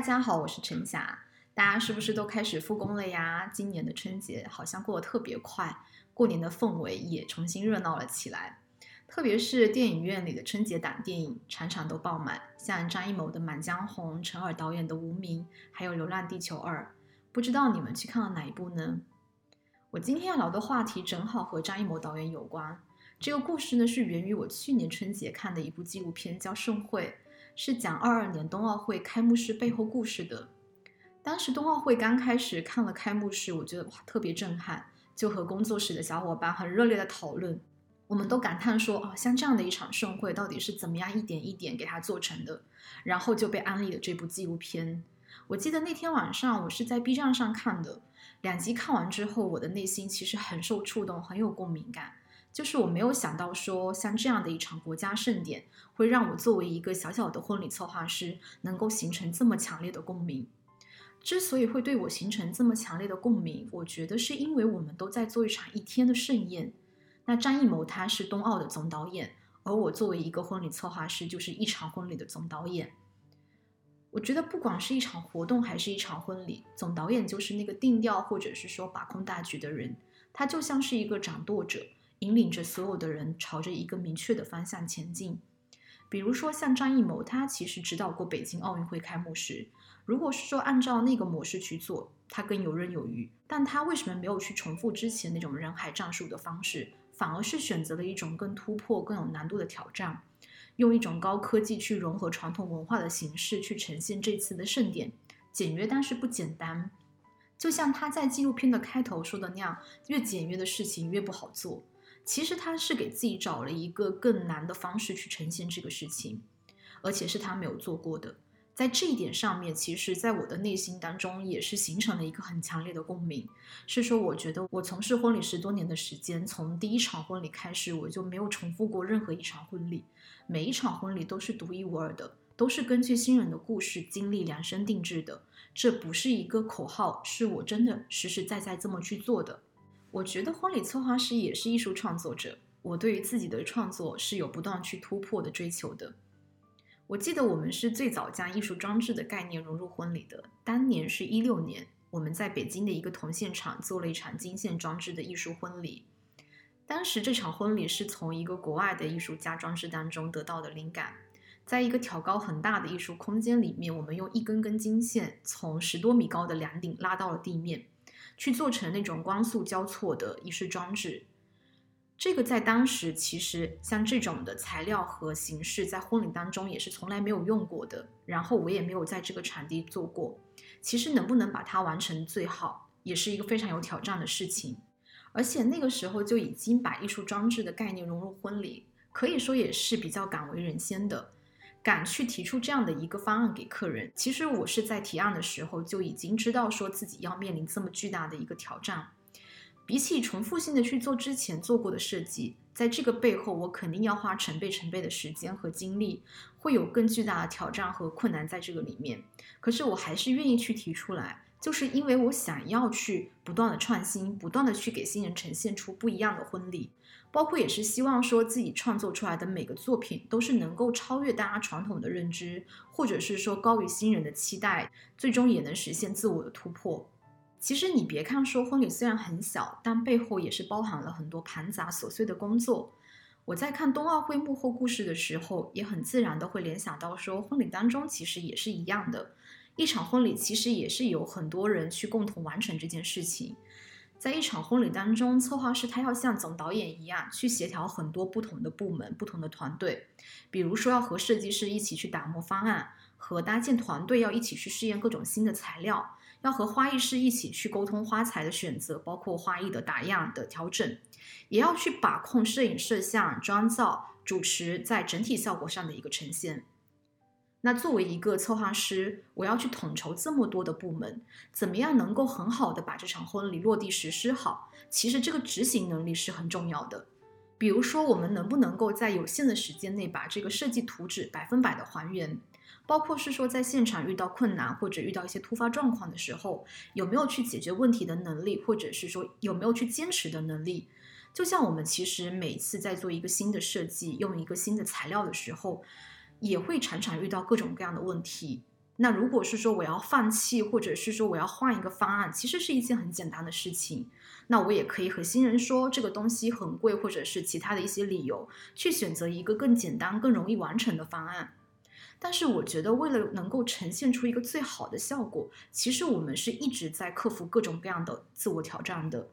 大家好，我是陈霞。大家是不是都开始复工了呀？今年的春节好像过得特别快，过年的氛围也重新热闹了起来。特别是电影院里的春节档电影，场场都爆满，像张艺谋的《满江红》、陈耳导演的《无名》，还有《流浪地球二》。不知道你们去看了哪一部呢？我今天要聊的话题正好和张艺谋导演有关。这个故事呢，是源于我去年春节看的一部纪录片，叫《盛会》，是讲二二年冬奥会开幕式背后故事的。当时冬奥会刚开始，看了开幕式，我觉得哇特别震撼，就和工作室的小伙伴很热烈的讨论。我们都感叹说，哦，像这样的一场盛会，到底是怎么样一点一点给它做成的？然后就被安利了这部纪录片。我记得那天晚上，我是在 B 站上看的。两集看完之后，我的内心其实很受触动，很有共鸣感。就是我没有想到说，像这样的一场国家盛典，会让我作为一个小小的婚礼策划师，能够形成这么强烈的共鸣。之所以会对我形成这么强烈的共鸣，我觉得是因为我们都在做一场一天的盛宴。那张艺谋他是冬奥的总导演，而我作为一个婚礼策划师，就是一场婚礼的总导演。我觉得不管是一场活动还是一场婚礼，总导演就是那个定调或者是说把控大局的人，他就像是一个掌舵者，引领着所有的人朝着一个明确的方向前进。比如说像张艺谋，他其实指导过北京奥运会开幕式，如果是说按照那个模式去做，他更游刃有余。但他为什么没有去重复之前那种人海战术的方式，反而是选择了一种更突破、更有难度的挑战？用一种高科技去融合传统文化的形式去呈现这次的盛典，简约但是不简单。就像他在纪录片的开头说的那样，越简约的事情越不好做。其实他是给自己找了一个更难的方式去呈现这个事情，而且是他没有做过的。在这一点上面，其实，在我的内心当中也是形成了一个很强烈的共鸣。是说，我觉得我从事婚礼十多年的时间，从第一场婚礼开始，我就没有重复过任何一场婚礼。每一场婚礼都是独一无二的，都是根据新人的故事经历量身定制的。这不是一个口号，是我真的实实在在这么去做的。我觉得婚礼策划师也是艺术创作者，我对于自己的创作是有不断去突破的追求的。我记得我们是最早将艺术装置的概念融入婚礼的。当年是一六年，我们在北京的一个铜线厂做了一场金线装置的艺术婚礼。当时这场婚礼是从一个国外的艺术家装置当中得到的灵感，在一个挑高很大的艺术空间里面，我们用一根根金线从十多米高的梁顶拉到了地面，去做成那种光速交错的仪式装置。这个在当时其实像这种的材料和形式，在婚礼当中也是从来没有用过的。然后我也没有在这个场地做过。其实能不能把它完成最好，也是一个非常有挑战的事情。而且那个时候就已经把艺术装置的概念融入婚礼，可以说也是比较敢为人先的，敢去提出这样的一个方案给客人。其实我是在提案的时候就已经知道说自己要面临这么巨大的一个挑战。比起重复性的去做之前做过的设计，在这个背后，我肯定要花成倍成倍的时间和精力，会有更巨大的挑战和困难在这个里面。可是我还是愿意去提出来，就是因为我想要去不断的创新，不断的去给新人呈现出不一样的婚礼，包括也是希望说自己创作出来的每个作品都是能够超越大家传统的认知，或者是说高于新人的期待，最终也能实现自我的突破。其实你别看说婚礼虽然很小，但背后也是包含了很多繁杂琐碎的工作。我在看冬奥会幕后故事的时候，也很自然的会联想到说，婚礼当中其实也是一样的，一场婚礼其实也是有很多人去共同完成这件事情。在一场婚礼当中，策划师他要像总导演一样去协调很多不同的部门、不同的团队，比如说要和设计师一起去打磨方案，和搭建团队要一起去试验各种新的材料。要和花艺师一起去沟通花材的选择，包括花艺的打样的调整，也要去把控摄影、摄像、妆造、主持在整体效果上的一个呈现。那作为一个策划师，我要去统筹这么多的部门，怎么样能够很好的把这场婚礼落地实施好？其实这个执行能力是很重要的。比如说，我们能不能够在有限的时间内把这个设计图纸百分百的还原？包括是说在现场遇到困难或者遇到一些突发状况的时候，有没有去解决问题的能力，或者是说有没有去坚持的能力？就像我们其实每次在做一个新的设计，用一个新的材料的时候。也会常常遇到各种各样的问题。那如果是说我要放弃，或者是说我要换一个方案，其实是一件很简单的事情。那我也可以和新人说这个东西很贵，或者是其他的一些理由，去选择一个更简单、更容易完成的方案。但是我觉得，为了能够呈现出一个最好的效果，其实我们是一直在克服各种各样的自我挑战的。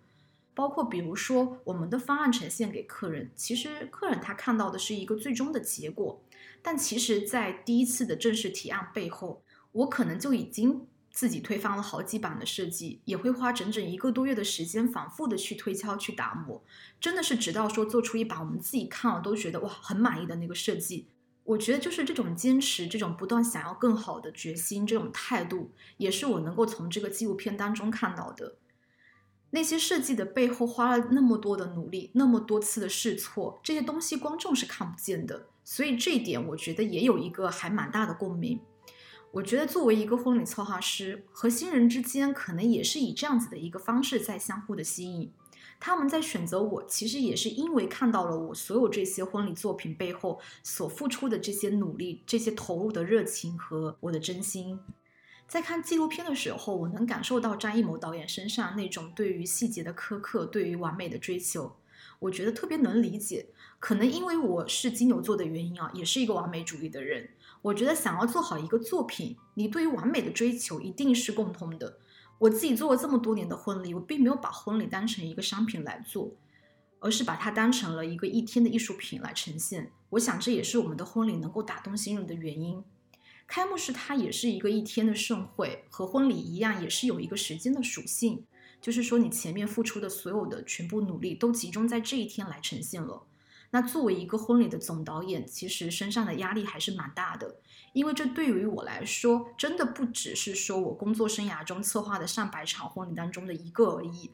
包括比如说，我们的方案呈现给客人，其实客人他看到的是一个最终的结果，但其实，在第一次的正式提案背后，我可能就已经自己推翻了好几版的设计，也会花整整一个多月的时间，反复的去推敲、去打磨，真的是直到说做出一版我们自己看了都觉得哇很满意的那个设计。我觉得就是这种坚持、这种不断想要更好的决心、这种态度，也是我能够从这个纪录片当中看到的。那些设计的背后花了那么多的努力，那么多次的试错，这些东西观众是看不见的。所以这一点，我觉得也有一个还蛮大的共鸣。我觉得作为一个婚礼策划师和新人之间，可能也是以这样子的一个方式在相互的吸引。他们在选择我，其实也是因为看到了我所有这些婚礼作品背后所付出的这些努力、这些投入的热情和我的真心。在看纪录片的时候，我能感受到张艺谋导演身上那种对于细节的苛刻，对于完美的追求，我觉得特别能理解。可能因为我是金牛座的原因啊，也是一个完美主义的人。我觉得想要做好一个作品，你对于完美的追求一定是共通的。我自己做了这么多年的婚礼，我并没有把婚礼当成一个商品来做，而是把它当成了一个一天的艺术品来呈现。我想这也是我们的婚礼能够打动新人的原因。开幕式它也是一个一天的盛会，和婚礼一样，也是有一个时间的属性。就是说，你前面付出的所有的全部努力，都集中在这一天来呈现了。那作为一个婚礼的总导演，其实身上的压力还是蛮大的，因为这对于我来说，真的不只是说我工作生涯中策划的上百场婚礼当中的一个而已。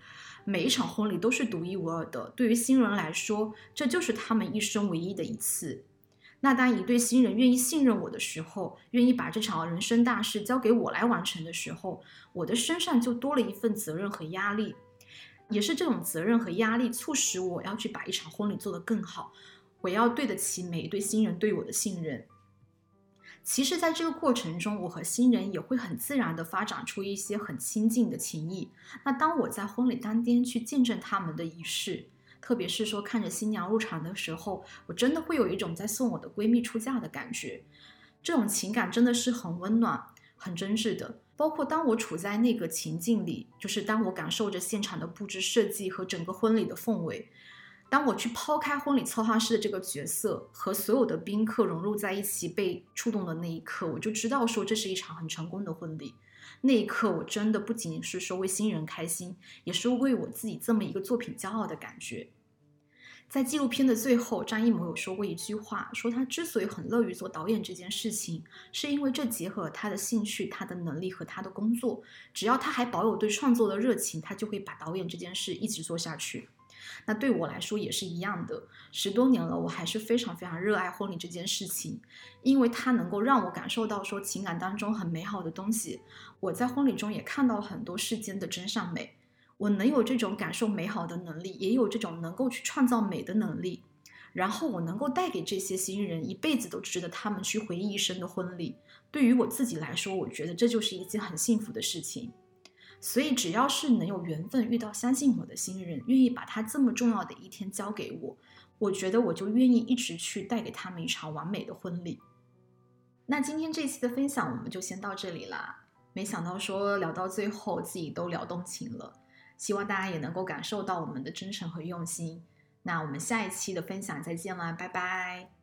每一场婚礼都是独一无二的，对于新人来说，这就是他们一生唯一的一次。那当一对新人愿意信任我的时候，愿意把这场人生大事交给我来完成的时候，我的身上就多了一份责任和压力，也是这种责任和压力促使我要去把一场婚礼做得更好，我要对得起每一对新人对我的信任。其实，在这个过程中，我和新人也会很自然地发展出一些很亲近的情谊。那当我在婚礼当天去见证他们的仪式。特别是说看着新娘入场的时候，我真的会有一种在送我的闺蜜出嫁的感觉，这种情感真的是很温暖、很真挚的。包括当我处在那个情境里，就是当我感受着现场的布置设计和整个婚礼的氛围，当我去抛开婚礼策划师的这个角色，和所有的宾客融入在一起，被触动的那一刻，我就知道说这是一场很成功的婚礼。那一刻，我真的不仅仅是说为新人开心，也是为我自己这么一个作品骄傲的感觉。在纪录片的最后，张艺谋有说过一句话，说他之所以很乐于做导演这件事情，是因为这结合了他的兴趣、他的能力和他的工作。只要他还保有对创作的热情，他就会把导演这件事一直做下去。那对我来说也是一样的，十多年了，我还是非常非常热爱婚礼这件事情，因为它能够让我感受到说情感当中很美好的东西。我在婚礼中也看到很多世间的真善美，我能有这种感受美好的能力，也有这种能够去创造美的能力，然后我能够带给这些新人一辈子都值得他们去回忆一生的婚礼。对于我自己来说，我觉得这就是一件很幸福的事情。所以，只要是能有缘分遇到相信我的新人，愿意把他这么重要的一天交给我，我觉得我就愿意一直去带给他们一场完美的婚礼。那今天这期的分享我们就先到这里啦。没想到说聊到最后自己都聊动情了，希望大家也能够感受到我们的真诚和用心。那我们下一期的分享再见啦，拜拜。